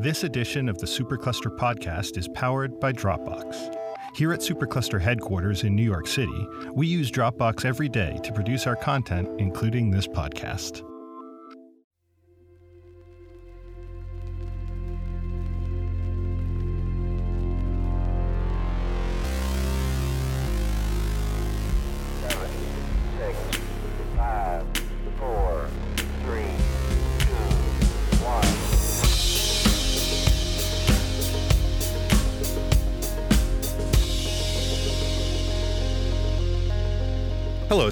This edition of the Supercluster podcast is powered by Dropbox. Here at Supercluster headquarters in New York City, we use Dropbox every day to produce our content, including this podcast.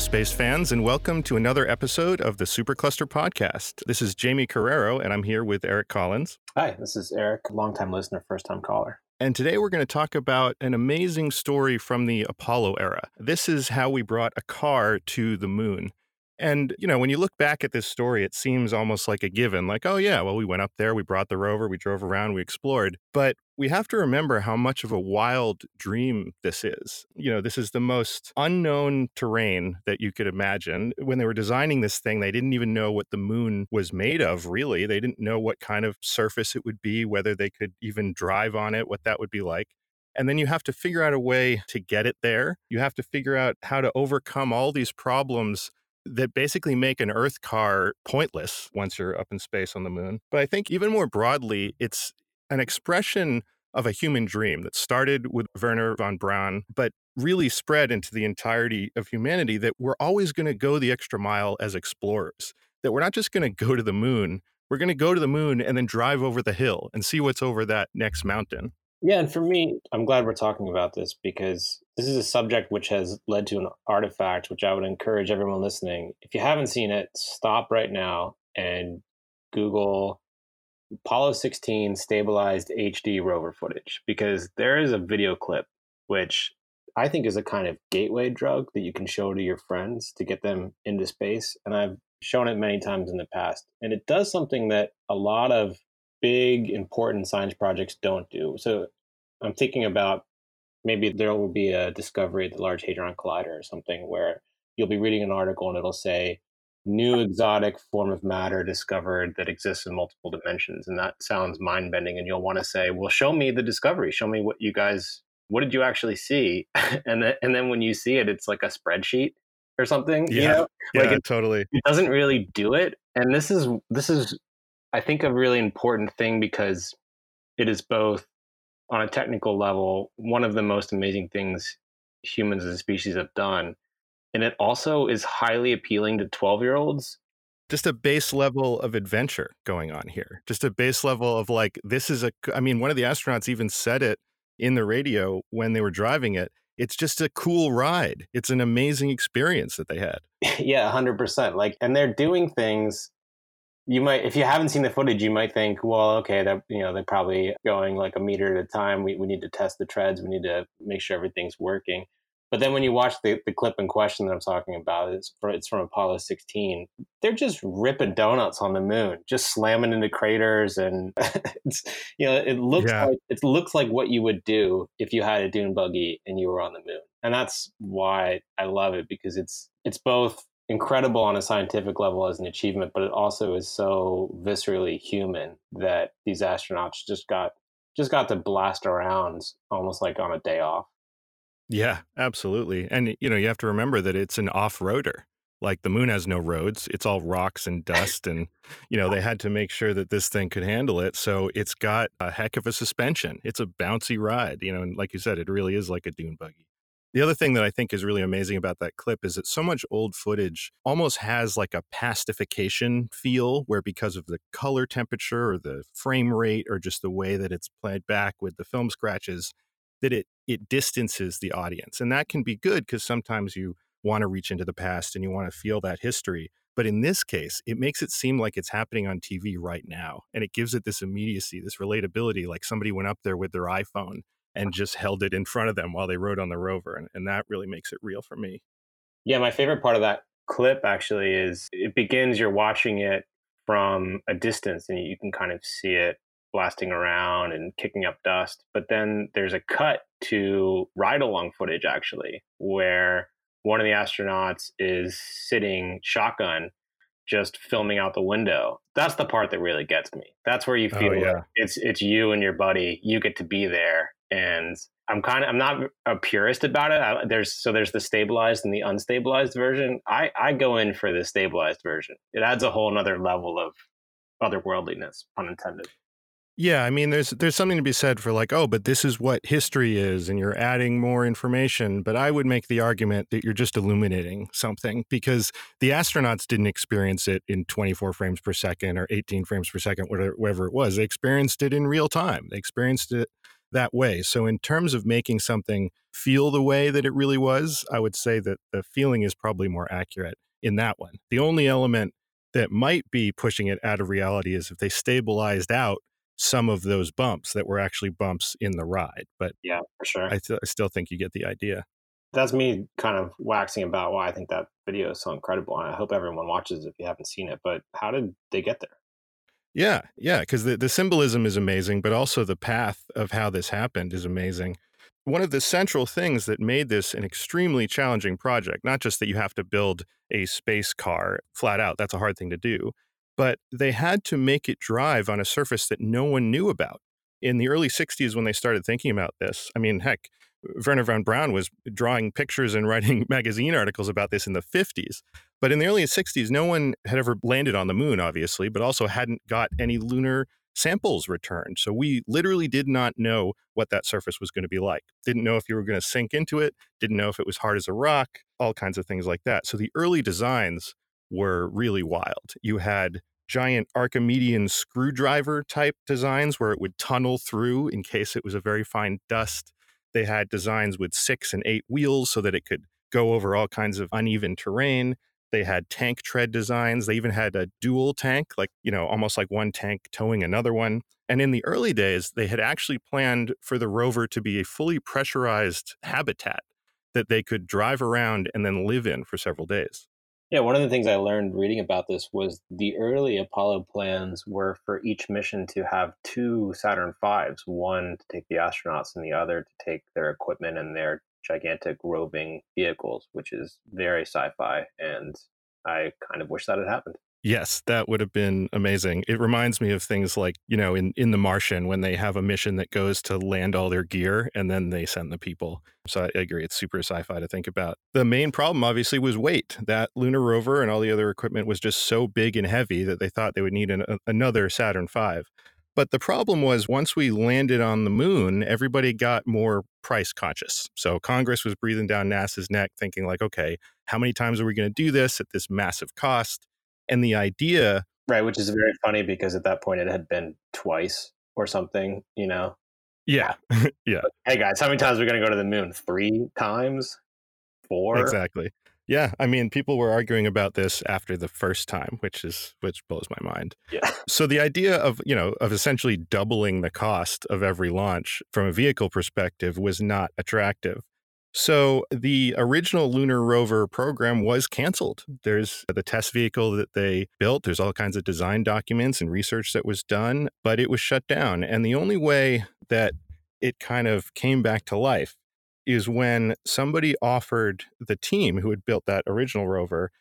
Space fans, and welcome to another episode of the Supercluster podcast. This is Jamie Carrero, and I'm here with Eric Collins. Hi, this is Eric, longtime listener, first time caller. And today we're going to talk about an amazing story from the Apollo era. This is how we brought a car to the moon. And, you know, when you look back at this story, it seems almost like a given like, oh, yeah, well, we went up there, we brought the rover, we drove around, we explored. But we have to remember how much of a wild dream this is. You know, this is the most unknown terrain that you could imagine. When they were designing this thing, they didn't even know what the moon was made of, really. They didn't know what kind of surface it would be, whether they could even drive on it, what that would be like. And then you have to figure out a way to get it there. You have to figure out how to overcome all these problems that basically make an Earth car pointless once you're up in space on the moon. But I think even more broadly, it's an expression of a human dream that started with Wernher von Braun, but really spread into the entirety of humanity that we're always going to go the extra mile as explorers, that we're not just going to go to the moon. We're going to go to the moon and then drive over the hill and see what's over that next mountain. Yeah, and for me, I'm glad we're talking about this because this is a subject which has led to an artifact which I would encourage everyone listening. If you haven't seen it, stop right now and Google Apollo 16 stabilized HD rover footage because there is a video clip which I think is a kind of gateway drug that you can show to your friends to get them into space. And I've shown it many times in the past. And it does something that a lot of big, important science projects don't do. So I'm thinking about maybe there will be a discovery at the Large Hadron Collider or something where you'll be reading an article and it'll say, new exotic form of matter discovered that exists in multiple dimensions. And that sounds mind bending. And you'll want to say, well, show me the discovery. Show me what you guys, what did you actually see? and, then, and then when you see it, it's like a spreadsheet or something. You Yeah. know? Yeah, Like it, totally. it doesn't really do it. And this is, this is, I think, a really important thing because it is both on a technical level, one of the most amazing things humans as a species have done. And it also is highly appealing to 12 year olds. just a base level of adventure going on here. Just a base level of like, this is a, I mean, one of the astronauts even said it in the radio when they were driving it. It's just a cool ride. It's an amazing experience that they had. yeah, 100%. Like, and they're doing things you might, if you haven't seen the footage, you might think, well, okay, that, you know, they're probably going like a meter at a time. We, we need to test the treads. We need to make sure everything's working. But then when you watch the, the clip in question that I'm talking about, it's from, it's from Apollo 16. They're just ripping donuts on the moon, just slamming into craters, and it's you know it looks Yeah. like it looks like what you would do if you had a dune buggy and you were on the moon, and that's why I love it because it's it's both incredible on a scientific level as an achievement, but it also is so viscerally human that these astronauts just got just got to blast around almost like on a day off. Yeah, absolutely. And, you know, you have to remember that it's an off roader. Like the moon has no roads, it's all rocks and dust. And, you know, they had to make sure that this thing could handle it. So it's got a heck of a suspension. It's a bouncy ride, you know, and like you said, it really is like a dune buggy. The other thing that I think is really amazing about that clip is that so much old footage almost has like a pastification feel, where because of the color temperature or the frame rate or just the way that it's played back with the film scratches, that it it distances the audience. And that can be good because sometimes you want to reach into the past and you want to feel that history. But in this case, it makes it seem like it's happening on TV right now. And it gives it this immediacy, this relatability, like somebody went up there with their iPhone and just held it in front of them while they rode on the rover. And, and that really makes it real for me. Yeah, my favorite part of that clip actually is it begins you're watching it from a distance and you can kind of see it blasting around and kicking up dust. But then there's a cut to ride along footage actually, where one of the astronauts is sitting shotgun just filming out the window. That's the part that really gets me. That's where you Oh, feel yeah. like it's it's you and your buddy. You get to be there, and I'm kind of I'm not a purist about it. I, there's so there's the stabilized and the unstabilized version. I I go in for the stabilized version. It adds a whole another level of otherworldliness, pun intended. Yeah, I mean, there's there's something to be said for like, oh, but this is what history is, and you're adding more information. But I would make the argument that you're just illuminating something because the astronauts didn't experience it in 24 frames per second or 18 frames per second, whatever, whatever it was. They experienced it in real time. They experienced it that way. So, in terms of making something feel the way that it really was, I would say that the feeling is probably more accurate in that one. The only element that might be pushing it out of reality is if they stabilized out some of those bumps that were actually bumps in the ride. But Yeah, for sure. I, th- I still think you get the idea. That's me kind of waxing about why I think that video is so incredible. And I hope everyone watches if you haven't seen it. But how did they get there? Yeah, yeah, because the, the symbolism is amazing, but also the path of how this happened is amazing. One of the central things that made this an extremely challenging project, not just that you have to build a space car flat out, that's a hard thing to do, but they had to make it drive on a surface that no one knew about. In the early 60s, when they started thinking about this, I mean, heck, Wernher von Braun was drawing pictures and writing magazine articles about this in the 50s. But in the early 60s, no one had ever landed on the moon, obviously, but also hadn't got any lunar samples returned. So we literally did not know what that surface was going to be like. Didn't know if you were going to sink into it, didn't know if it was hard as a rock, all kinds of things like that. So the early designs were really wild. You had giant Archimedean screwdriver type designs where it would tunnel through in case it was a very fine dust. They had designs with six and eight wheels so that it could go over all kinds of uneven terrain. They had tank tread designs. They even had a dual tank, like, you know, almost like one tank towing another one. And in the early days, they had actually planned for the rover to be a fully pressurized habitat that they could drive around and then live in for several days. Yeah, one of the things I learned reading about this was the early Apollo plans were for each mission to have two Saturn V's, one to take the astronauts and the other to take their equipment and their gigantic roving vehicles, which is very sci-fi, and I kind of wish that had happened. Yes, that would have been amazing. It reminds me of things like, you know, in, in The Martian when they have a mission that goes to land all their gear and then they send the people. So I agree. It's super sci fi to think about. The main problem, obviously, was weight. That lunar rover and all the other equipment was just so big and heavy that they thought they would need an, a, another Saturn V. But the problem was once we landed on the moon, everybody got more price conscious. So Congress was breathing down NASA's neck, thinking, like, okay, how many times are we going to do this at this massive cost? And the idea, Right, which is very funny because at that point it had been twice or something, you know. yeah, yeah, Hey guys, how many times are we going to go to the moon? Three times? Four? exactly. Yeah, I mean, people were arguing about this after the first time, which is which blows my mind. Yeah. So the idea of you know of essentially doubling the cost of every launch from a vehicle perspective was not attractive. So the original lunar rover program was canceled. There's the test vehicle that they built. There's all kinds of design documents and research that was done, but it was shut down. And the only way that it kind of came back to life is when somebody offered the team who had built that original rover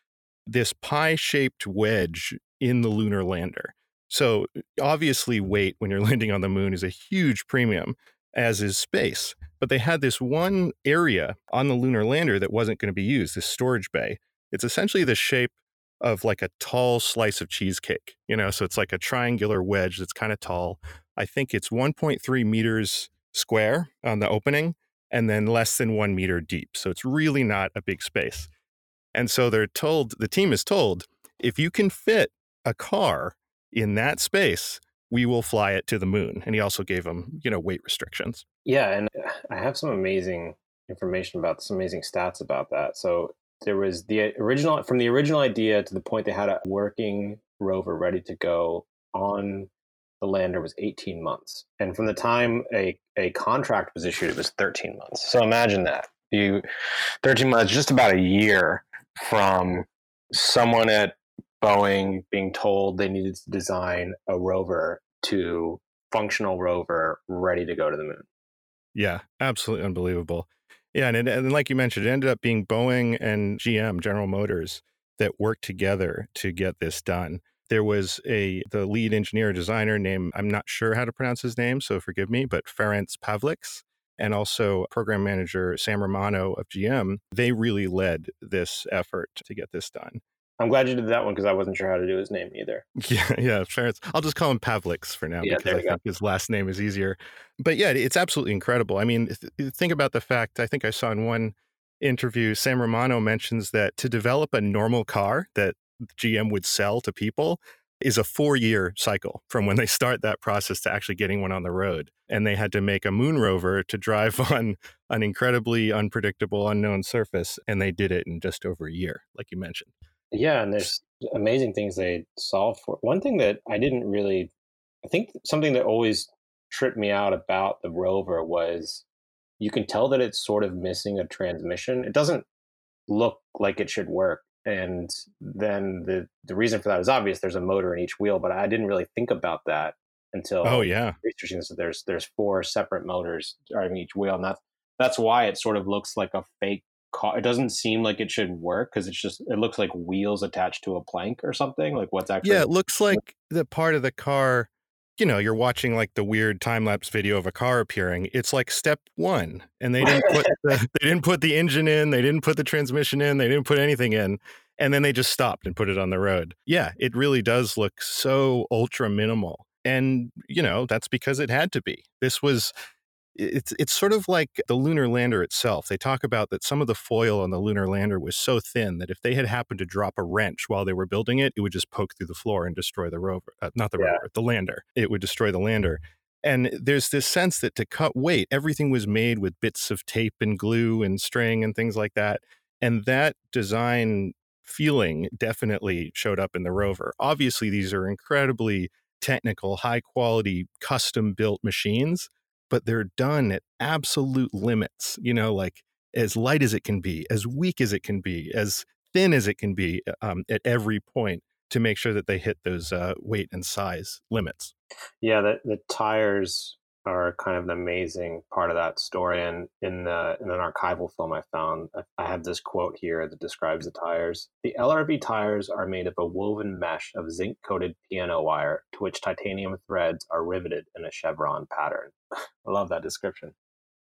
this pie shaped wedge in the lunar lander. So, obviously, weight when you're landing on the moon is a huge premium, as is space. But they had this one area on the lunar lander that wasn't going to be used, this storage bay. It's essentially the shape of like a tall slice of cheesecake, you know, so it's like a triangular wedge that's kind of tall. I think it's 1.3 meters square on the opening and then less than one meter deep. So it's really not a big space. And so they're told, the team is told, if you can fit a car in that space, we will fly it to the moon. And he also gave them, you know, weight restrictions. Yeah, and uh, I have some amazing information about some amazing stats about that. So there was the original from the original idea to the point they had a working rover ready to go on the lander was 18 months. And from the time a, a contract was issued, it was 13 months. So imagine that. You 13 months, just about a year from someone at Boeing being told they needed to design a rover to functional rover ready to go to the moon. Yeah, absolutely unbelievable. Yeah, and, and like you mentioned, it ended up being Boeing and GM, General Motors, that worked together to get this done. There was a the lead engineer designer named I'm not sure how to pronounce his name, so forgive me, but Ferenc Pavlics, and also program manager Sam Romano of GM. They really led this effort to get this done. I'm glad you did that one because I wasn't sure how to do his name either. Yeah, yeah, Ferenc. I'll just call him Pavlics for now Yeah, because I go. think his last name is easier. But yeah, it's absolutely incredible. I mean, th- think about the fact. I think I saw in one interview, Sam Romano mentions that to develop a normal car that GM would sell to people is a four year cycle from when they start that process to actually getting one on the road. And they had to make a moon rover to drive on an incredibly unpredictable, unknown surface. And they did it in just over a year, like you mentioned. Yeah, and there's amazing things they solve for. One thing that I didn't really, I think something that always tripped me out about the rover was you can tell that it's sort of missing a transmission. It doesn't look like it should work. And then the the reason for that is obvious. There's a motor in each wheel, but I didn't really think about that oh, until Oh, yeah. researching this. There's there's four separate motors driving each wheel, and that's that's why it sort of looks like a fake. It doesn't seem like it should work because it's just it looks like wheels attached to a plank or something. Like what's actually Yeah, it looks like the part of the car, you know, you're watching like the weird time lapse video of a car appearing. It's like step one, and they didn't put the, they didn't put the engine in, they didn't put the transmission in, they didn't put anything in, and then they just stopped and put it on the road. Yeah, it really does look so ultra minimal, and you know that's because it had to be. This was. It's it's sort of like the lunar lander itself. They talk about that some of the foil on the lunar lander was so thin that if they had happened to drop a wrench while they were building it, it would just poke through the floor and destroy the rover. Uh, not the Yeah. rover, the lander. It would destroy the lander. And there's this sense that to cut weight, everything was made with bits of tape and glue and string and things like that. And that design feeling definitely showed up in the rover. Obviously, these are incredibly technical, high quality, custom built machines, but they're done at absolute limits, you know, like as light as it can be, as weak as it can be, as thin as it can be um, at every point to make sure that they hit those uh, weight and size limits. Yeah, the the tires are kind of an amazing part of that story. And in the in an archival film I found, I- have this quote here that describes the tires. The LRV tires are made of a woven mesh of zinc coated piano wire to which titanium threads are riveted in a chevron pattern. I love that description.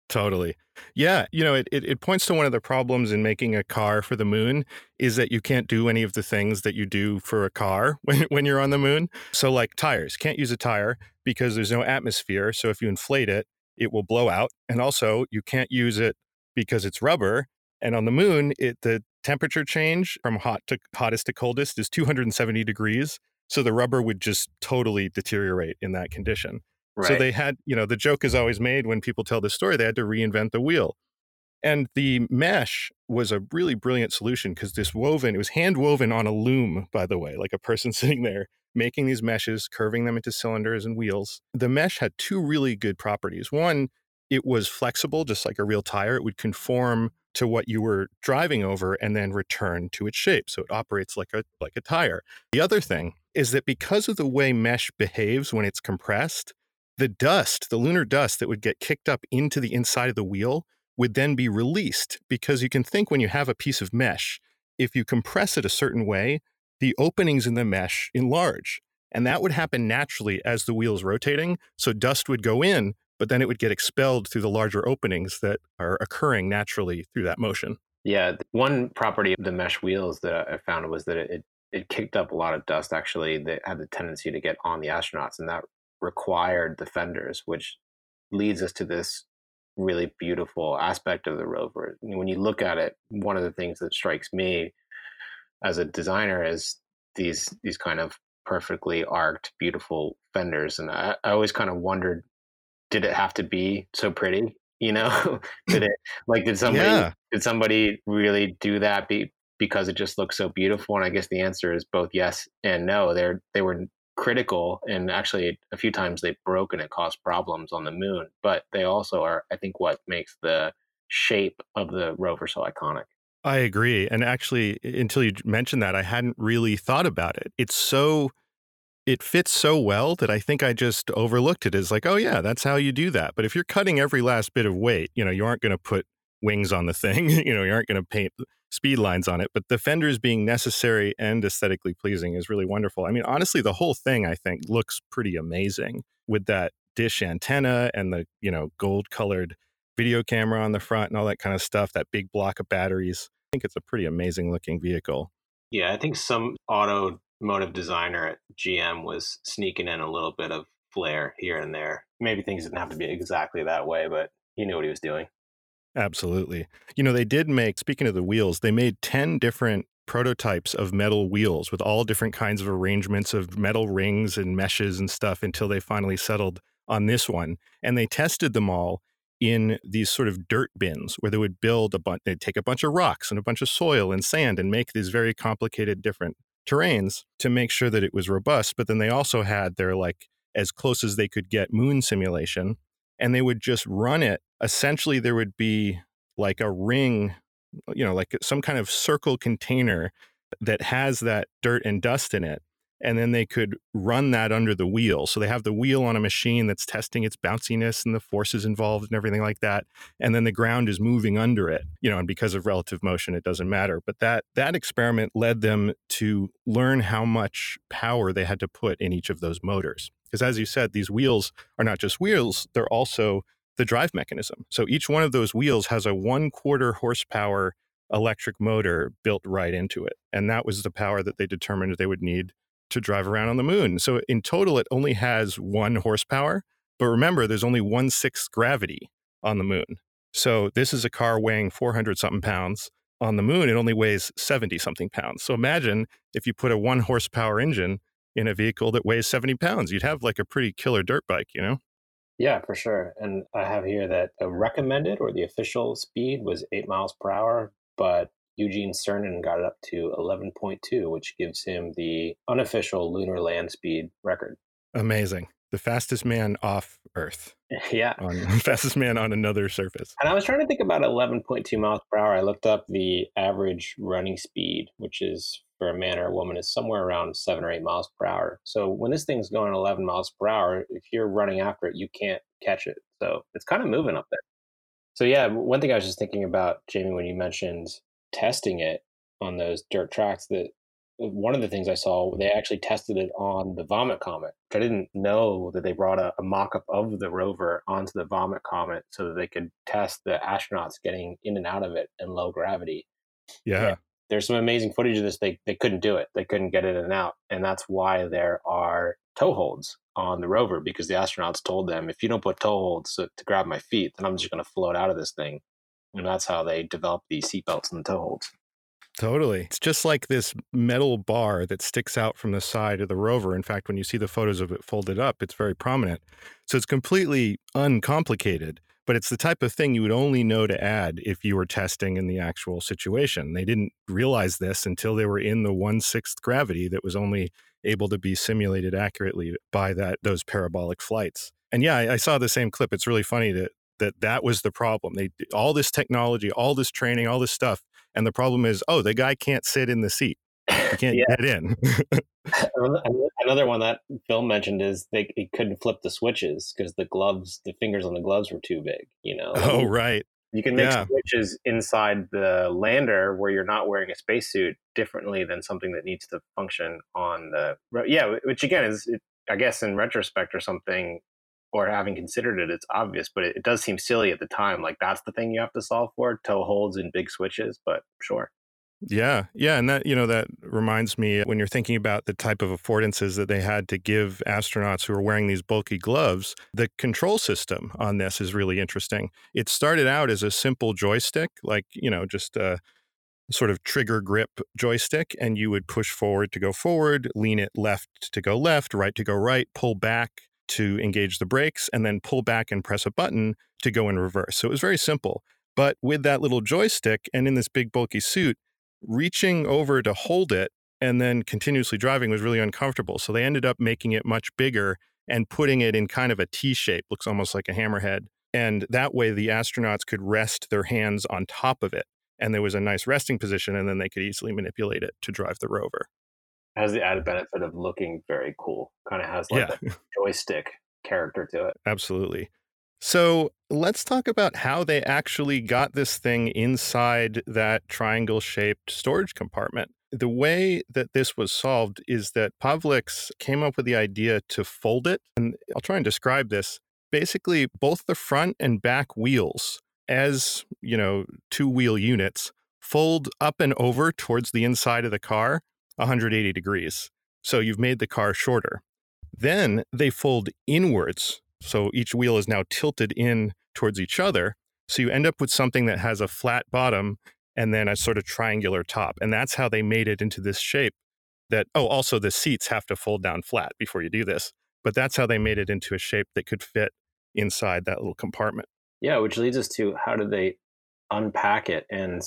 Totally. Yeah. You know, it, it, it points to one of the problems in making a car for the moon is that you can't do any of the things that you do for a car when, when you're on the moon. So, like tires, can't use a tire because there's no atmosphere. So, if you inflate it, it will blow out. And also, you can't use it because it's rubber. And on the moon, it the temperature change from hot to hottest to coldest is 270 degrees. So, the rubber would just totally deteriorate in that condition. So they had, you know, the joke is always made when people tell this story, they had to reinvent the wheel. And the mesh was a really brilliant solution because this woven, it was hand woven on a loom, by the way, like a person sitting there making these meshes, curving them into cylinders and wheels. The mesh had two really good properties. One, it was flexible, just like a real tire. It would conform to what you were driving over and then return to its shape. So it operates like a like a tire. The other thing is that because of the way mesh behaves when it's compressed, the dust, the lunar dust that would get kicked up into the inside of the wheel would then be released because you can think when you have a piece of mesh, if you compress it a certain way, the openings in the mesh enlarge. And that would happen naturally as the wheel is rotating. So dust would go in, but then it would get expelled through the larger openings that are occurring naturally through that motion. Yeah, one property of the mesh wheels that I found was that it it kicked up a lot of dust actually that had the tendency to get on the astronauts, and that required the fenders, which leads us to this really beautiful aspect of the rover. When you look at it, one of the things that strikes me as a designer is these these kind of perfectly arced, beautiful fenders, and I, I always kind of wondered, did it have to be so pretty? You know, did it like did somebody Yeah. did somebody really do that be, because it just looks so beautiful? And I guess the answer is both yes and no. They're they were critical, and actually a few times they broke and it caused problems on the moon. But they also are, I think, what makes the shape of the rover so iconic. I agree. And actually, until you mentioned that, I hadn't really thought about it. It's so, it fits so well that I think I just overlooked it as like, oh, yeah, that's how you do that. But if you're cutting every last bit of weight, you know, you aren't going to put wings on the thing. you know, you aren't going to paint speed lines on it. But the fenders being necessary and aesthetically pleasing is really wonderful. I mean, honestly, the whole thing I think looks pretty amazing with that dish antenna and the you know gold colored video camera on the front and all that kind of stuff. That big block of batteries. I think it's a pretty amazing looking vehicle. Yeah, I think some automotive designer at GM was sneaking in a little bit of flair here and there. Maybe things didn't have to be exactly that way, but he knew what he was doing. Absolutely. You know, they did make, speaking of the wheels, they made 10 different prototypes of metal wheels with all different kinds of arrangements of metal rings and meshes and stuff until they finally settled on this one. And they tested them all in these sort of dirt bins where they would build a bunch, they'd take a bunch of rocks and a bunch of soil and sand and make these very complicated different terrains to make sure that it was robust. But then they also had their like as close as they could get moon simulation and they would just run it. Essentially, there would be like a ring, uh, you know, like some kind of circle container that has that dirt and dust in it and then they could run that under the wheel. So they have the wheel on a machine that's testing its bounciness and the forces involved and everything like that. And then the ground is moving under it, you know, and because of relative motion, it doesn't matter. But that that experiment led them to learn how much power they had to put in each of those motors. Because as you said, these wheels are not just wheels, they're also the drive mechanism. So each one of those wheels has a one quarter horsepower electric motor built right into it. And that was the power that they determined they would need to drive around on the moon. So in total, it only has one horsepower. But remember, there's only one sixth gravity on the moon. So this is a car weighing 400 something pounds. On the moon, it only weighs 70 something pounds. So imagine if you put a one horsepower engine in a vehicle that weighs 70 pounds, you'd have like a pretty killer dirt bike, you know? Yeah, for sure. And I have here that the recommended or the official speed was eight miles per hour, but Eugene Cernan got it up to 11.2, which gives him the unofficial lunar land speed record. Amazing. The fastest man off Earth. yeah. On, fastest man on another surface. And I was trying to think about 11.2 miles per hour. I looked up the average running speed, which is for a man or a woman, is somewhere around seven or eight miles per hour. So when this thing's going 11 miles per hour, if you're running after it, you can't catch it. So it's kind of moving up there. So yeah, one thing I was just thinking about, Jamie, when you mentioned testing it on those dirt tracks that one of the things I saw, they actually tested it on the Vomit Comet. which I didn't know that they brought a, a mock up of the rover onto the Vomit Comet so that they could test the astronauts getting in and out of it in low gravity. Yeah. there's some amazing footage of this. They, they couldn't do it, they couldn't get in and out. And that's why there are toe holds on the rover because the astronauts told them if you don't put toe holds to, to grab my feet, then I'm just going to float out of this thing. And that's how they developed the seatbelts and the toe holds. Totally. It's just like this metal bar that sticks out from the side of the rover. In fact, when you see the photos of it folded up, it's very prominent. So it's completely uncomplicated, but it's the type of thing you would only know to add if you were testing in the actual situation. They didn't realize this until they were in the one sixth gravity that was only able to be simulated accurately by that those parabolic flights. And yeah, I, I saw the same clip. It's really funny that that that was the problem. They all this technology, all this training, all this stuff, and the problem is, oh, the guy can't sit in the seat. He can't Yeah. get in. Another one that Phil mentioned is they, couldn't flip the switches because the gloves, the fingers on the gloves were too big. You know, oh, right. You can make Yeah. switches inside the lander where you're not wearing a spacesuit differently than something that needs to function on the. Yeah, which again is, it, I guess, in retrospect or something, or having considered it, it's obvious, but it, it does seem silly at the time. Like that's the thing you have to solve for toe holds and big switches, but sure. Yeah, yeah, and that you know that reminds me when you're thinking about the type of affordances that they had to give astronauts who are wearing these bulky gloves. The control system on this is really interesting. It started out as a simple joystick, like you know, just a sort of trigger grip joystick, and you would push forward to go forward, lean it left to go left, right to go right, pull back to engage the brakes, and then pull back and press a button to go in reverse. So it was very simple. But with that little joystick and in this big bulky suit, reaching over to hold it and then continuously driving was really uncomfortable. So they ended up making it much bigger and putting it in kind of a T shape, looks almost like a hammerhead. And that way the astronauts could rest their hands on top of it. And there was a nice resting position, and then they could easily manipulate it to drive the rover. Has the added benefit of looking very cool. Kind of has like yeah, a joystick character to it. absolutely. So let's talk about how they actually got this thing inside that triangle shaped storage compartment. The way that this was solved is that Pavlics came up with the idea to fold it. And I'll try and describe this. Basically, both the front and back wheels, as you know, two wheel units, fold up and over towards the inside of the car 180 degrees. So you've made the car shorter. Then they fold inwards. So each wheel is now tilted in towards each other. So you end up with something that has a flat bottom and then a sort of triangular top. And that's how they made it into this shape that, oh, also the seats have to fold down flat before you do this. But that's how they made it into a shape that could fit inside that little compartment. Yeah, which leads us to how did they unpack it? And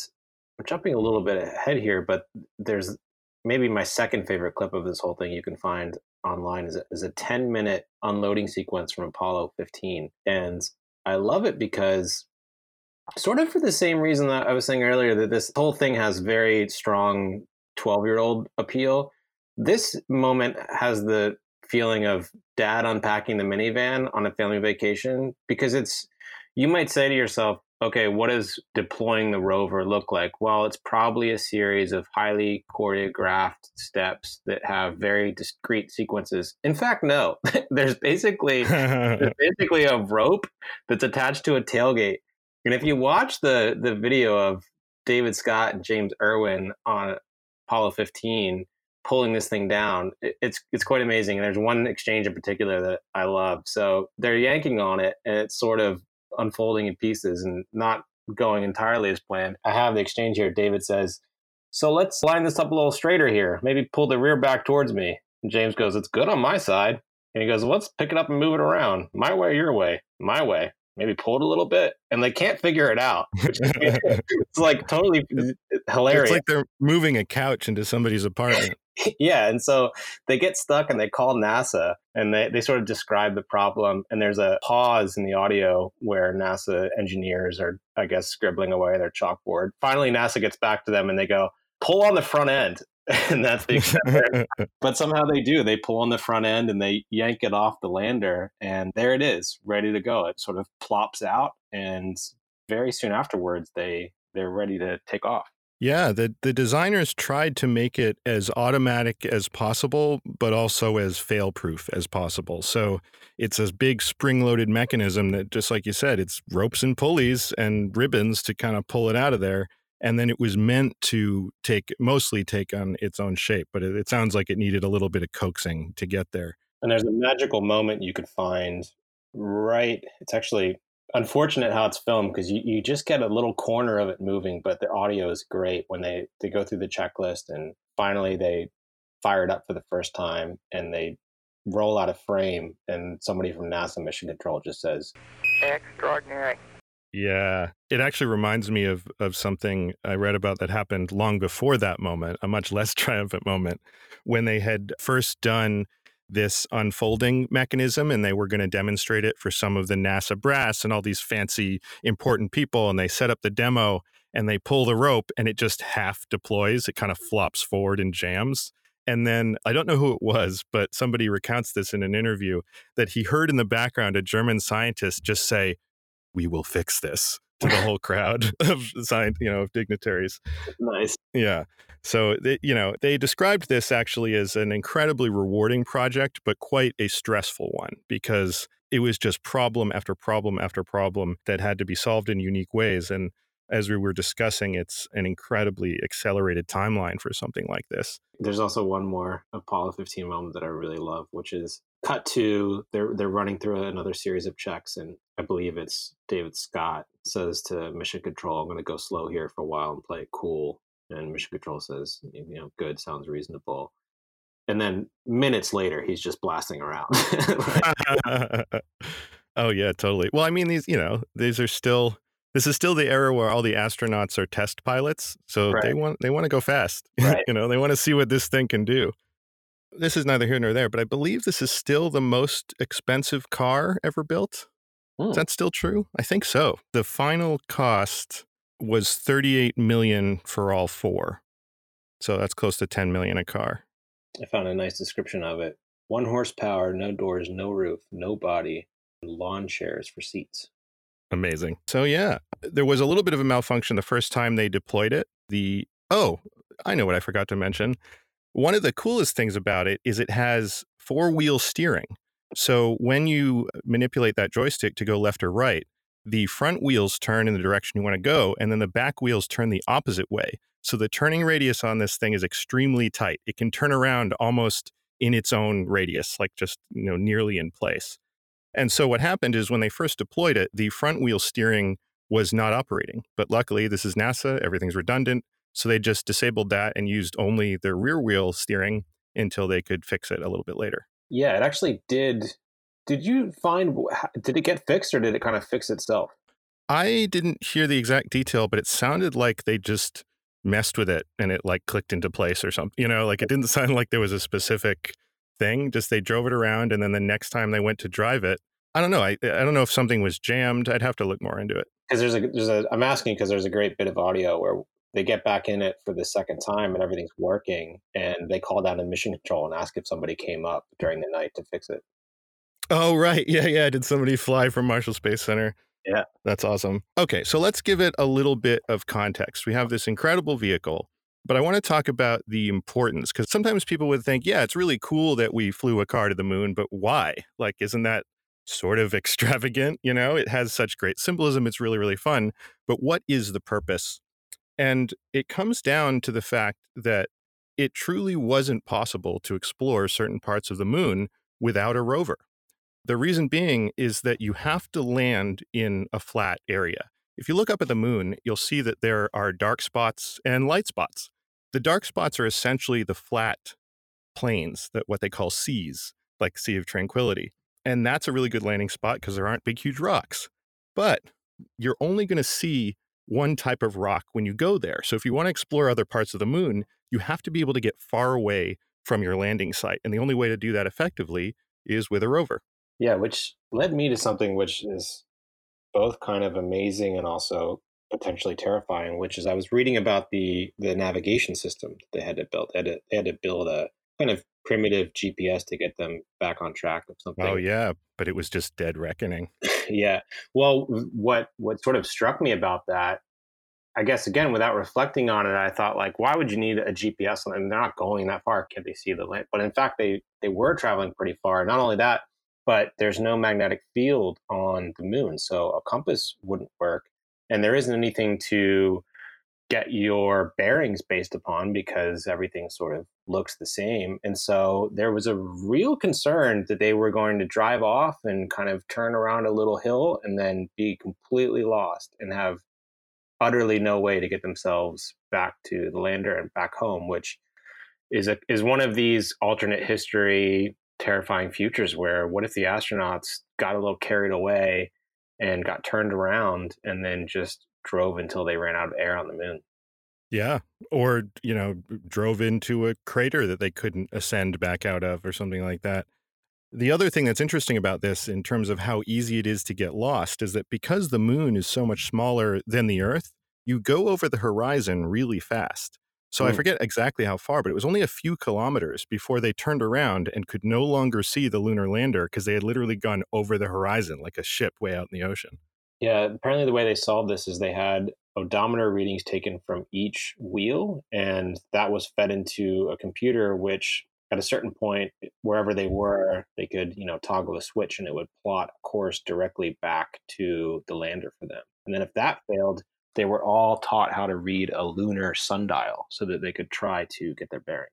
I'm jumping a little bit ahead here, but there's maybe my second favorite clip of this whole thing you can find online is a, is a 10 minute unloading sequence from Apollo 15. And I love it because sort of for the same reason that I was saying earlier that this whole thing has very strong 12 year old appeal. This moment has the feeling of dad unpacking the minivan on a family vacation because it's, you might say to yourself, okay, what does deploying the rover look like? Well, it's probably a series of highly choreographed steps that have very discrete sequences. In fact, no. there's basically there's basically a rope that's attached to a tailgate. And if you watch the the video of David Scott and James Irwin on Apollo 15 pulling this thing down, it's it's quite amazing. And there's one exchange in particular that I love. So they're yanking on it, and it's sort of unfolding in pieces and not going entirely as planned. I have the exchange here. David says, So let's line this up a little straighter here. Maybe pull the rear back towards me. And James goes, It's good on my side. And he goes, Let's pick it up and move it around. My way, your way, my way. Maybe pull it a little bit. And they can't figure it out. it's like totally hilarious. It's like they're moving a couch into somebody's apartment. yeah. And so they get stuck and they call NASA and they, they sort of describe the problem. And there's a pause in the audio where NASA engineers are, I guess, scribbling away their chalkboard. Finally, NASA gets back to them and they go, pull on the front end. and that's the but somehow they do. They pull on the front end and they yank it off the lander, and there it is, ready to go. It sort of plops out, and very soon afterwards, they they're ready to take off. Yeah, the, the designers tried to make it as automatic as possible, but also as fail proof as possible. So it's a big spring loaded mechanism that, just like you said, it's ropes and pulleys and ribbons to kind of pull it out of there. And then it was meant to take mostly take on its own shape, but it, it sounds like it needed a little bit of coaxing to get there. And there's a magical moment you could find right, it's actually unfortunate how it's filmed because you, you just get a little corner of it moving, but the audio is great when they, they go through the checklist and finally they fire it up for the first time and they roll out a frame and somebody from NASA Mission Control just says, Extraordinary. Yeah, it actually reminds me of of something I read about that happened long before that moment, a much less triumphant moment, when they had first done this unfolding mechanism and they were going to demonstrate it for some of the NASA brass and all these fancy important people and they set up the demo and they pull the rope and it just half deploys it kind of flops forward and jams. And then I don't know who it was but somebody recounts this in an interview that he heard in the background a German scientist just say we will fix this to the whole crowd of science, you know, of dignitaries. Nice. Yeah. So, they, you know, they described this actually as an incredibly rewarding project, but quite a stressful one because it was just problem after problem after problem that had to be solved in unique ways. And as we were discussing, it's an incredibly accelerated timeline for something like this. There's also one more Apollo 15 moment that I really love, which is cut to they're they're running through another series of checks, and I believe it's David Scott says to Mission Control, "I'm going to go slow here for a while and play it cool." And Mission Control says, "You know, good, sounds reasonable." And then minutes later, he's just blasting around. oh yeah, totally. Well, I mean, these you know these are still this is still the era where all the astronauts are test pilots, so Right. they want they want to go fast. Right. you know, they want to see what this thing can do. This is neither here nor there, but I believe this is still the most expensive car ever built. Hmm. Is that still true? I think so. The final cost was 38 million for all four. So that's close to 10 million a car. I found a nice description of it. One horsepower, no doors, no roof, no body, lawn chairs for seats. Amazing. So yeah, there was a little bit of a malfunction the first time they deployed it. The oh, I know what I forgot to mention. One of the coolest things about it is it has four wheel steering. So when you uh, manipulate that joystick to go left or right, the front wheels turn in the direction you want to go, and then the back wheels turn the opposite way. So the turning radius on this thing is extremely tight. It can turn around almost in its own radius, like just you know nearly in place. And so what happened is when they first deployed it, the front wheel steering was not operating. But luckily, this is NASA, everything's redundant. So they just disabled that and used only their rear wheel steering until they could fix it a little bit later. Yeah, it actually did. Did you find, did it get fixed or did it kind of fix itself? I didn't hear the exact detail, but it sounded like they just messed with it and it like clicked into place or something. You know, like it didn't sound like there was a specific thing. Just they drove it around and then the next time they went to drive it, I don't know. I I don't know if something was jammed. I'd have to look more into it. Because there's a there's a I'm asking because there's a great bit of audio where they get back in it for the second time and everything's working and they call down to mission control and ask if somebody came up during the night to fix it. Oh right. Yeah, yeah. Did somebody fly from Marshall Space Center? Yeah. That's awesome. Okay, so let's give it a little bit of context. We have this incredible vehicle, but I want to talk about the importance because sometimes people would think, yeah, it's really cool that we flew a car to the moon, but why? Like, isn't that sort of extravagant? You know, it has such great symbolism. It's really, really fun. But what is the purpose? And it comes down to the fact that it truly wasn't possible to explore certain parts of the moon without a rover. The reason being is that you have to land in a flat area. If you look up at the moon, you'll see that there are dark spots and light spots. The dark spots are essentially the flat plains, that what they call seas, like Sea of Tranquility. And that's a really good landing spot because there aren't big, huge rocks. But you're only going to see one type of rock when you go there. So if you want to explore other parts of the moon, you have to be able to get far away from your landing site. And the only way to do that effectively is with a rover. Yeah, which led me to something which is both kind of amazing and also potentially terrifying, which is I was reading about the the navigation system they had to build. They had to, they had to build a kind of primitive GPS to get them back on track of oh, something. Oh yeah, but it was just dead reckoning. yeah. Well, what what sort of struck me about that, I guess again without reflecting on it, I thought like, why would you need a GPS? I mean, they're not going that far. Can't they see the land? But in fact, they they were traveling pretty far. Not only that, but there's no magnetic field on the moon, so a compass wouldn't work, and there isn't anything to get your bearings based upon because everything sort of looks the same. And so there was a real concern that they were going to drive off and kind of turn around a little hill and then be completely lost and have utterly no way to get themselves back to the lander and back home, which is a is one of these alternate history terrifying futures where what if the astronauts got a little carried away and got turned around and then just drove until they ran out of air on the moon. Yeah. Or, you know, drove into a crater that they couldn't ascend back out of or something like that. The other thing that's interesting about this, in terms of how easy it is to get lost, is that because the moon is so much smaller than the Earth, you go over the horizon really fast. So I Mm. forget exactly how far, but it was only a few kilometers before they turned around and could no longer see the lunar lander because they had literally gone over the horizon like a ship way out in the ocean. Yeah, apparently the way they solved this is they had odometer readings taken from each wheel, and that was fed into a computer, which at a certain point, wherever they were, they could, you know, toggle a switch and it would plot a course directly back to the lander for them. And then if that failed, they were all taught how to read a lunar sundial so that they could try to get their bearings.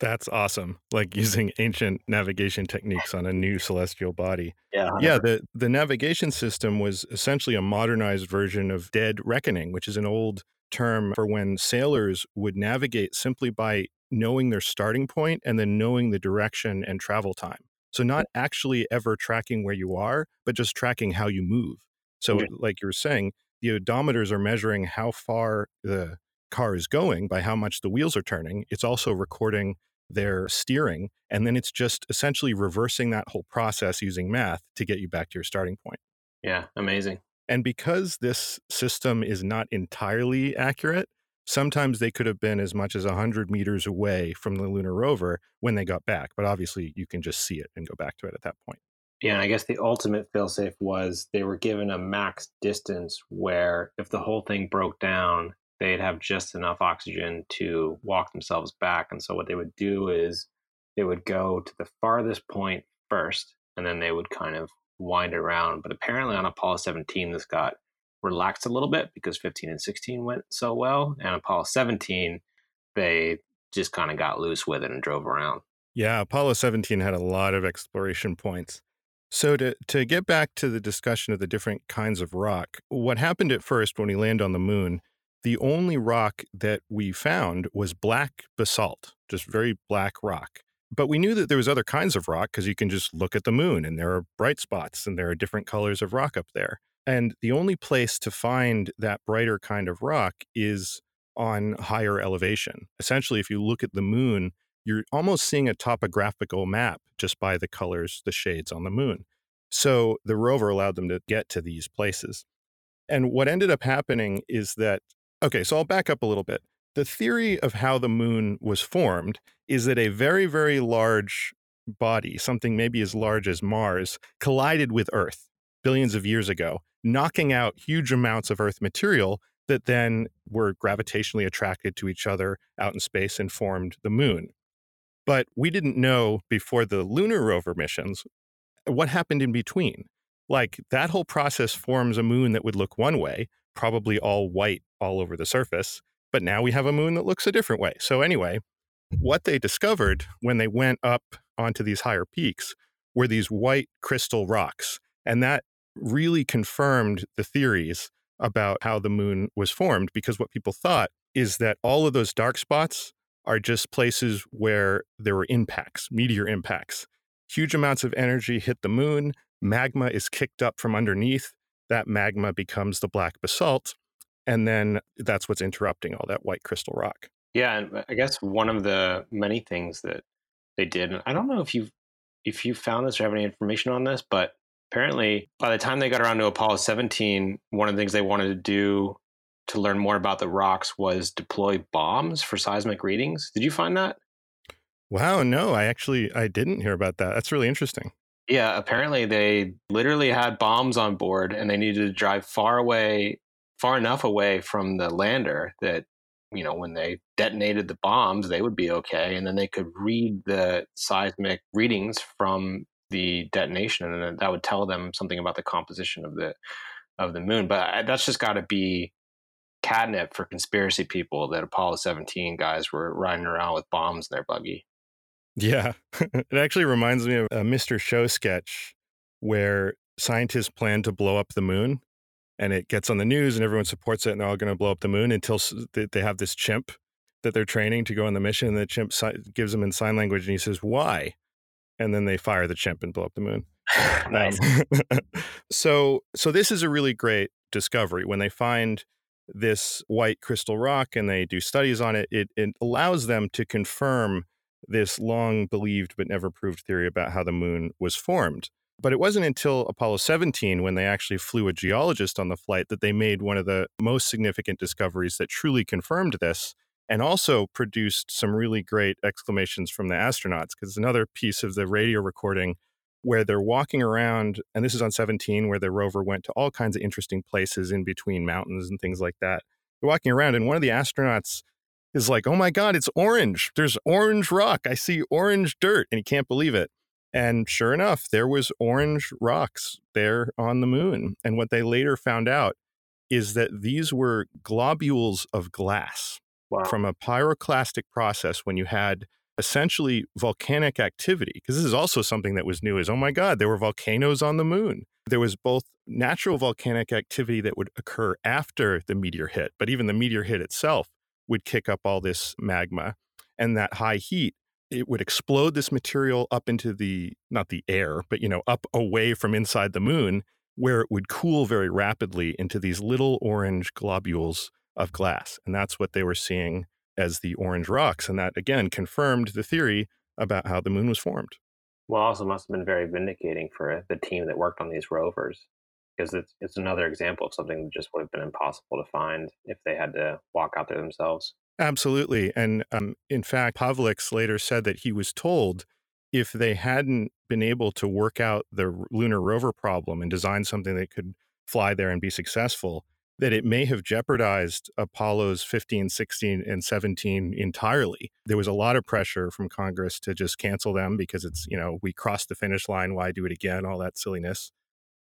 That's awesome. Like using ancient navigation techniques on a new celestial body. Yeah, Yeah, the, the navigation system was essentially a modernized version of dead reckoning, which is an old term for when sailors would navigate simply by knowing their starting point and then knowing the direction and travel time. So, not actually ever tracking where you are, but just tracking how you move. So, like you were saying, the odometers are measuring how far the car is going by how much the wheels are turning. It's also recording their steering. And then it's just essentially reversing that whole process using math to get you back to your starting point. yeah, amazing. And because this system is not entirely accurate, sometimes they could have been as much as 100 meters away from the lunar rover when they got back. But obviously, you can just see it and go back to it at that point. Yeah, and I guess the ultimate failsafe was they were given a max distance where if the whole thing broke down, they'd have just enough oxygen to walk themselves back. And so what they would do is they would go to the farthest point first, and then they would kind of wind around. But apparently on Apollo 17, this got relaxed a little bit because 15 and 16 went so well. And Apollo 17, they just kind of got loose with it and drove around. Yeah, Apollo 17 had a lot of exploration points. So to to get back to the discussion of the different kinds of rock, what happened at first when we land on the moon, the only rock that we found was black basalt, just very black rock. But we knew that there was other kinds of rock because you can just look at the moon and there are bright spots and there are different colors of rock up there. And the only place to find that brighter kind of rock is on higher elevation. Essentially, if you look at the moon, you're almost seeing a topographical map just by the colors, the shades on the moon. So the rover allowed them to get to these places. And what ended up happening is that, okay, so I'll back up a little bit. The theory of how the moon was formed is that a very, very large body, something maybe as large as Mars, collided with Earth billions of years ago, knocking out huge amounts of Earth material that then were gravitationally attracted to each other out in space and formed the moon. But we didn't know before the lunar rover missions what happened in between. Like that whole process forms a moon that would look one way, probably all white all over the surface. But now we have a moon that looks a different way. So, anyway, what they discovered when they went up onto these higher peaks were these white crystal rocks. And that really confirmed the theories about how the moon was formed because what people thought is that all of those dark spots are just places where there were impacts, meteor impacts. Huge amounts of energy hit the moon, magma is kicked up from underneath, that magma becomes the black basalt, and then that's what's interrupting all that white crystal rock. Yeah, and uh, I guess one of the many things that they did, and I don't know if you if you found this or have any information on this, but apparently by the time they got around to Apollo 17, one of the things they wanted to do to learn more about the rocks was deploy bombs for seismic readings. Did you find that? Wow, no, I actually I didn't hear about that. That's really interesting. Yeah, apparently they literally had bombs on board and they needed to drive far away, far enough away from the lander that you know when they detonated the bombs they would be okay and then they could read the seismic readings from the detonation and that would tell them something about the composition of the of the moon but that's just got to be catnip for conspiracy people that Apollo 17 guys were riding around with bombs in their buggy. Yeah. it actually reminds me of a Mr. Show sketch where scientists plan to blow up the moon and it gets on the news and everyone supports it and they're all going to blow up the moon until they have this chimp that they're training to go on the mission and the chimp gives them in sign language and he says why and then they fire the chimp and blow up the moon nice. um, so so this is a really great discovery when they find this white crystal rock and they do studies on it, it, it allows them to confirm this long believed but never proved theory about how the moon was formed. But it wasn't until Apollo 17, when they actually flew a geologist on the flight, that they made one of the most significant discoveries that truly confirmed this and also produced some really great exclamations from the astronauts. Because another piece of the radio recording where they're walking around, and this is on 17, where the rover went to all kinds of interesting places in between mountains and things like that. They're walking around, and one of the astronauts is like, Oh my God, it's orange. There's orange rock. I see orange dirt. And he can't believe it. And sure enough, there was orange rocks there on the moon. And what they later found out is that these were globules of glass wow. from a pyroclastic process when you had essentially volcanic activity because this is also something that was new is oh my god there were volcanoes on the moon there was both natural volcanic activity that would occur after the meteor hit but even the meteor hit itself would kick up all this magma and that high heat it would explode this material up into the not the air but you know up away from inside the moon where it would cool very rapidly into these little orange globules of glass and that's what they were seeing as the orange rocks. And that again confirmed the theory about how the moon was formed. Well, also must have been very vindicating for the team that worked on these rovers because it's, it's another example of something that just would have been impossible to find if they had to walk out there themselves. Absolutely. And um, in fact, Pavlics later said that he was told if they hadn't been able to work out the lunar rover problem and design something that could fly there and be successful, that it may have jeopardized Apollo's 15, 16, and 17 entirely. There was a lot of pressure from Congress to just cancel them because it's, you know, we crossed the finish line, why do it again, all that silliness.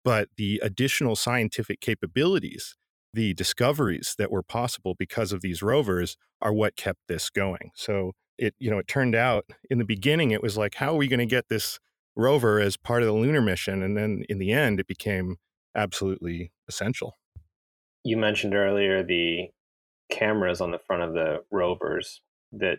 But the additional scientific capabilities, the discoveries that were possible because of these rovers are what kept this going. So it you know it turned out in the beginning it was like how are we going to get this rover as part of the lunar mission and then in the end it became absolutely essential you mentioned earlier the cameras on the front of the rovers that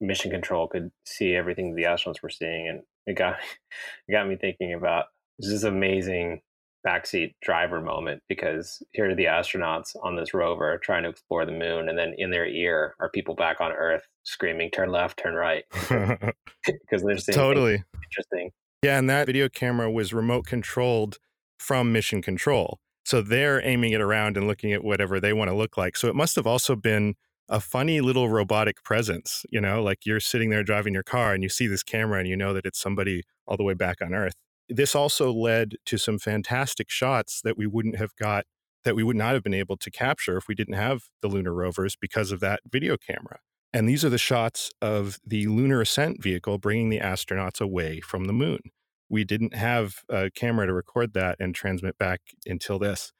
mission control could see everything the astronauts were seeing and it got it got me thinking about this is amazing backseat driver moment because here are the astronauts on this rover trying to explore the moon and then in their ear are people back on earth screaming turn left turn right. Because they're seeing totally. interesting. Yeah and that video camera was remote controlled from mission control so they're aiming it around and looking at whatever they want to look like so it must have also been a funny little robotic presence you know like you're sitting there driving your car and you see this camera and you know that it's somebody all the way back on earth this also led to some fantastic shots that we wouldn't have got that we would not have been able to capture if we didn't have the lunar rovers because of that video camera. And these are the shots of the lunar ascent vehicle bringing the astronauts away from the moon. We didn't have a camera to record that and transmit back until this.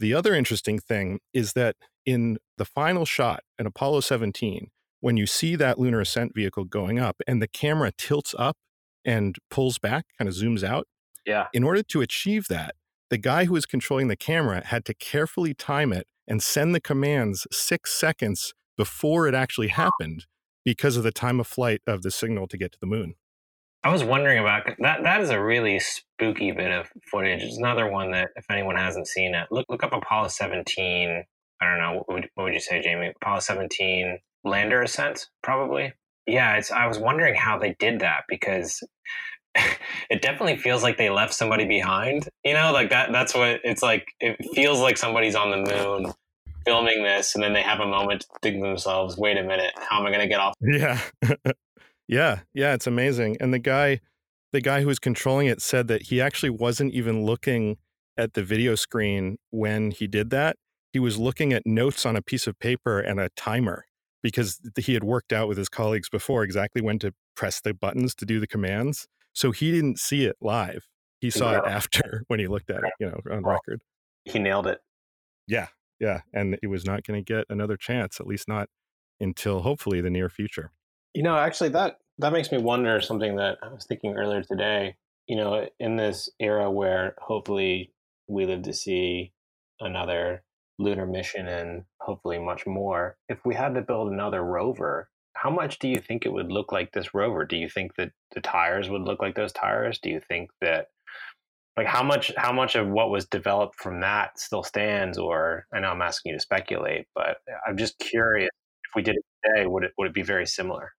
The other interesting thing is that in the final shot in Apollo 17, when you see that lunar ascent vehicle going up and the camera tilts up and pulls back, kind of zooms out. Yeah. In order to achieve that, the guy who was controlling the camera had to carefully time it and send the commands six seconds before it actually happened because of the time of flight of the signal to get to the moon. I was wondering about that. That is a really spooky bit of footage. It's another one that, if anyone hasn't seen it, look look up Apollo 17. I don't know what would, what would you say, Jamie? Apollo 17 lander ascent, probably yeah, it's, I was wondering how they did that because it definitely feels like they left somebody behind. You know, like that. That's what it's like. It feels like somebody's on the moon filming this, and then they have a moment to think to themselves, "Wait a minute, how am I going to get off?" Yeah, yeah, yeah. It's amazing. And the guy, the guy who was controlling it, said that he actually wasn't even looking at the video screen when he did that. He was looking at notes on a piece of paper and a timer because he had worked out with his colleagues before exactly when to press the buttons to do the commands. So he didn't see it live. He saw it after when he looked at it, you know, on record. He nailed it. Yeah. Yeah. And he was not going to get another chance, at least not until hopefully the near future. You know, actually that that makes me wonder something that I was thinking earlier today. You know, in this era where hopefully we live to see another lunar mission and hopefully much more. If we had to build another rover, how much do you think it would look like this rover? Do you think that the tires would look like those tires? Do you think that like how much how much of what was developed from that still stands or I know I'm asking you to speculate, but I'm just curious if we did it today, would it would it be very similar?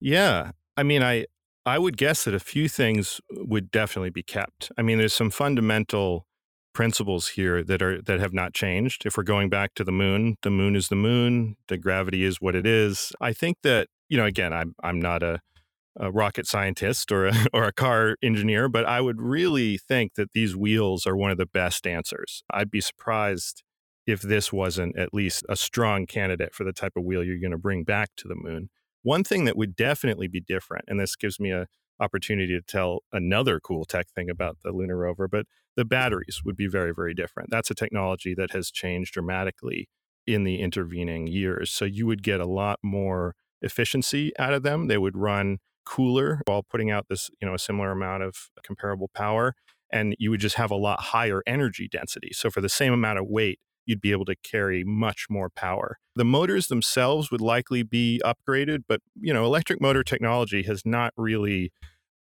Yeah. I mean, I I would guess that a few things would definitely be kept. I mean, there's some fundamental principles here that are that have not changed. If we're going back to the moon, the moon is the moon, the gravity is what it is. I think that, you know, again, I'm I'm not a, a rocket scientist or a, or a car engineer, but I would really think that these wheels are one of the best answers. I'd be surprised if this wasn't at least a strong candidate for the type of wheel you're going to bring back to the moon. One thing that would definitely be different, and this gives me a opportunity to tell another cool tech thing about the lunar rover, but the batteries would be very, very different. That's a technology that has changed dramatically in the intervening years. So you would get a lot more efficiency out of them. They would run cooler while putting out this, you know, a similar amount of comparable power. And you would just have a lot higher energy density. So for the same amount of weight, you'd be able to carry much more power. The motors themselves would likely be upgraded, but you know, electric motor technology has not really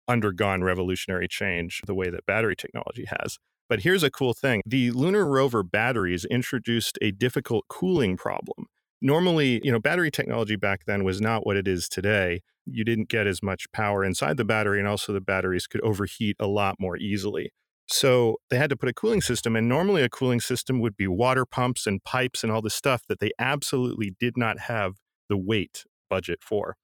undergone revolutionary change the way that battery technology has. But here's a cool thing the lunar rover batteries introduced a difficult cooling problem. Normally, you know, battery technology back then was not what it is today. You didn't get as much power inside the battery, and also the batteries could overheat a lot more easily. So they had to put a cooling system, and normally a cooling system would be water pumps and pipes and all this stuff that they absolutely did not have the weight budget for.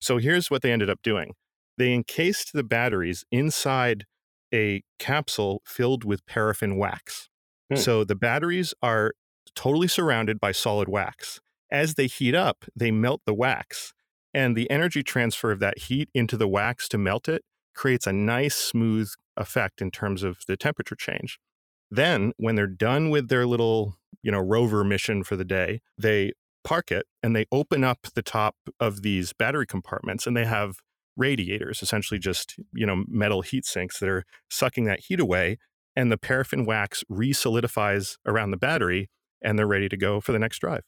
So here's what they ended up doing they encased the batteries inside a capsule filled with paraffin wax. Hmm. So the batteries are totally surrounded by solid wax. As they heat up, they melt the wax, and the energy transfer of that heat into the wax to melt it creates a nice, smooth effect in terms of the temperature change. Then, when they're done with their little, you know, rover mission for the day, they park it and they open up the top of these battery compartments and they have radiators, essentially just, you know, metal heat sinks that are sucking that heat away. And the paraffin wax re-solidifies around the battery and they're ready to go for the next drive.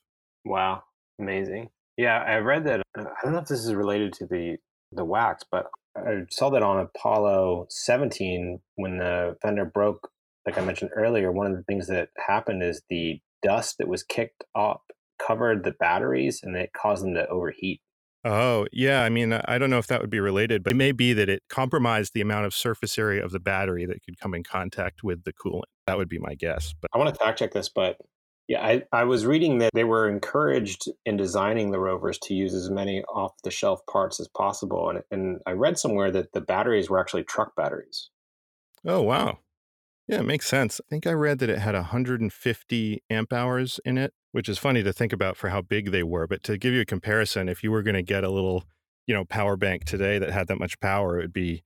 Wow, amazing. Yeah, I read that. uh, I don't know if this is related to the the wax, but I saw that on Apollo 17 when the fender broke. Like I mentioned earlier, one of the things that happened is the dust that was kicked up covered the batteries and it caused them to overheat. Oh, yeah. I mean, I don't know if that would be related, but it may be that it compromised the amount of surface area of the battery that could come in contact with the coolant. That would be my guess. But I want to fact check this, but yeah, I, I was reading that they were encouraged in designing the rovers to use as many off the shelf parts as possible. And, and I read somewhere that the batteries were actually truck batteries. oh, wow. Yeah, it makes sense. I think I read that it had 150 amp hours in it, which is funny to think about for how big they were. But to give you a comparison, if you were going to get a little, you know, power bank today that had that much power, it would be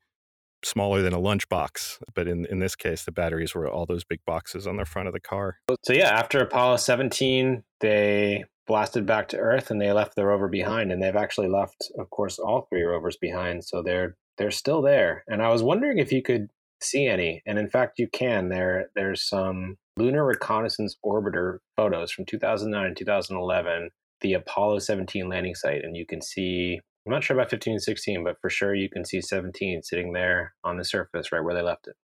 smaller than a lunchbox. But in, in this case, the batteries were all those big boxes on the front of the car. So yeah, after Apollo 17, they blasted back to Earth and they left the rover behind. And they've actually left, of course, all three rovers behind. So they're they're still there. And I was wondering if you could see any. And in fact, you can. There there's some lunar reconnaissance orbiter photos from 2009 and 2011, the Apollo 17 landing site, and you can see. I'm not sure about 15 and 16, but for sure you can see 17 sitting there on the surface right where they left it.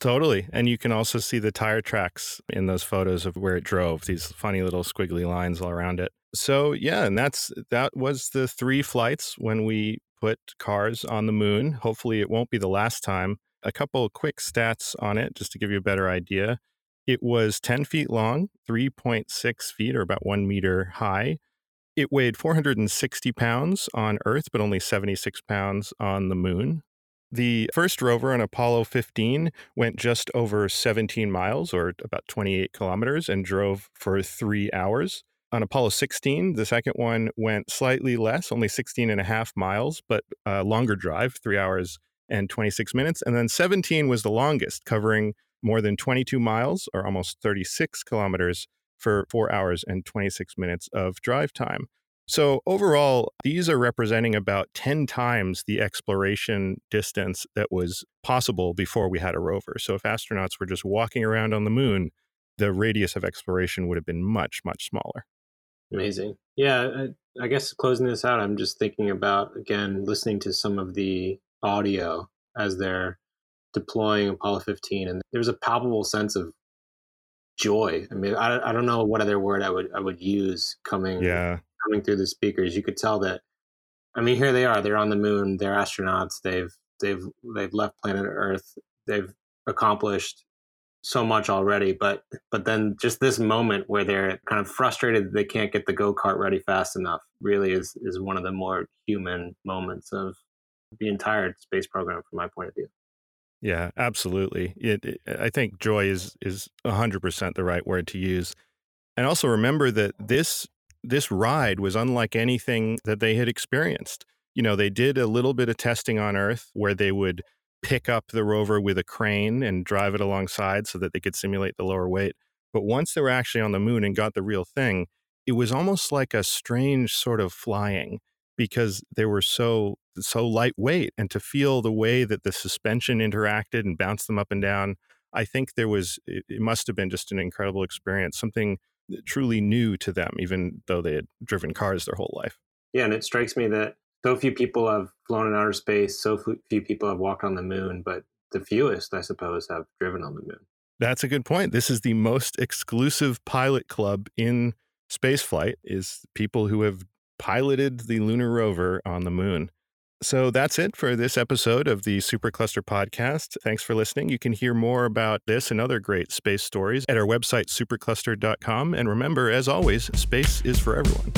Totally. And you can also see the tire tracks in those photos of where it drove, these funny little squiggly lines all around it. So, yeah, and that's that was the three flights when we put cars on the moon. Hopefully it won't be the last time. A couple of quick stats on it just to give you a better idea. It was 10 feet long, 3.6 feet or about 1 meter high. It weighed 460 pounds on Earth, but only 76 pounds on the moon. The first rover on Apollo 15 went just over 17 miles or about 28 kilometers and drove for three hours. On Apollo 16, the second one went slightly less, only 16 and a half miles, but a longer drive, three hours and 26 minutes. And then 17 was the longest, covering more than 22 miles or almost 36 kilometers for four hours and 26 minutes of drive time. So, overall, these are representing about 10 times the exploration distance that was possible before we had a rover. So, if astronauts were just walking around on the moon, the radius of exploration would have been much, much smaller. Amazing. Yeah, I, I guess closing this out, I'm just thinking about, again, listening to some of the audio as they're deploying Apollo 15. And there's a palpable sense of joy. I mean, I, I don't know what other word I would I would use coming Yeah. coming through the speakers. You could tell that. I mean, here they are. They're on the moon. They're astronauts. They've they've they've left planet Earth. They've accomplished so much already. But but then just this moment where they're kind of frustrated that they can't get the go kart ready fast enough really is is one of the more human moments of the entire space program from my point of view. Yeah, absolutely. It, it, I think joy is is 100% the right word to use. And also remember that this this ride was unlike anything that they had experienced. You know, they did a little bit of testing on Earth where they would pick up the rover with a crane and drive it alongside so that they could simulate the lower weight. But once they were actually on the moon and got the real thing, it was almost like a strange sort of flying because they were so so lightweight and to feel the way that the suspension interacted and bounced them up and down i think there was it, it must have been just an incredible experience something uh, truly new to them even though they had driven cars their whole life Yeah, and it strikes me that so few people have flown in outer space, so few people have walked on the moon, but the fewest, I suppose, have driven on the moon. that's a good point this is the most exclusive pilot club in spaceflight is people who have piloted the lunar rover on the moon So that's it for this episode of the Supercluster podcast. Thanks for listening. You can hear more about this and other great space stories at our website, supercluster.com. And remember, as always, space is for everyone.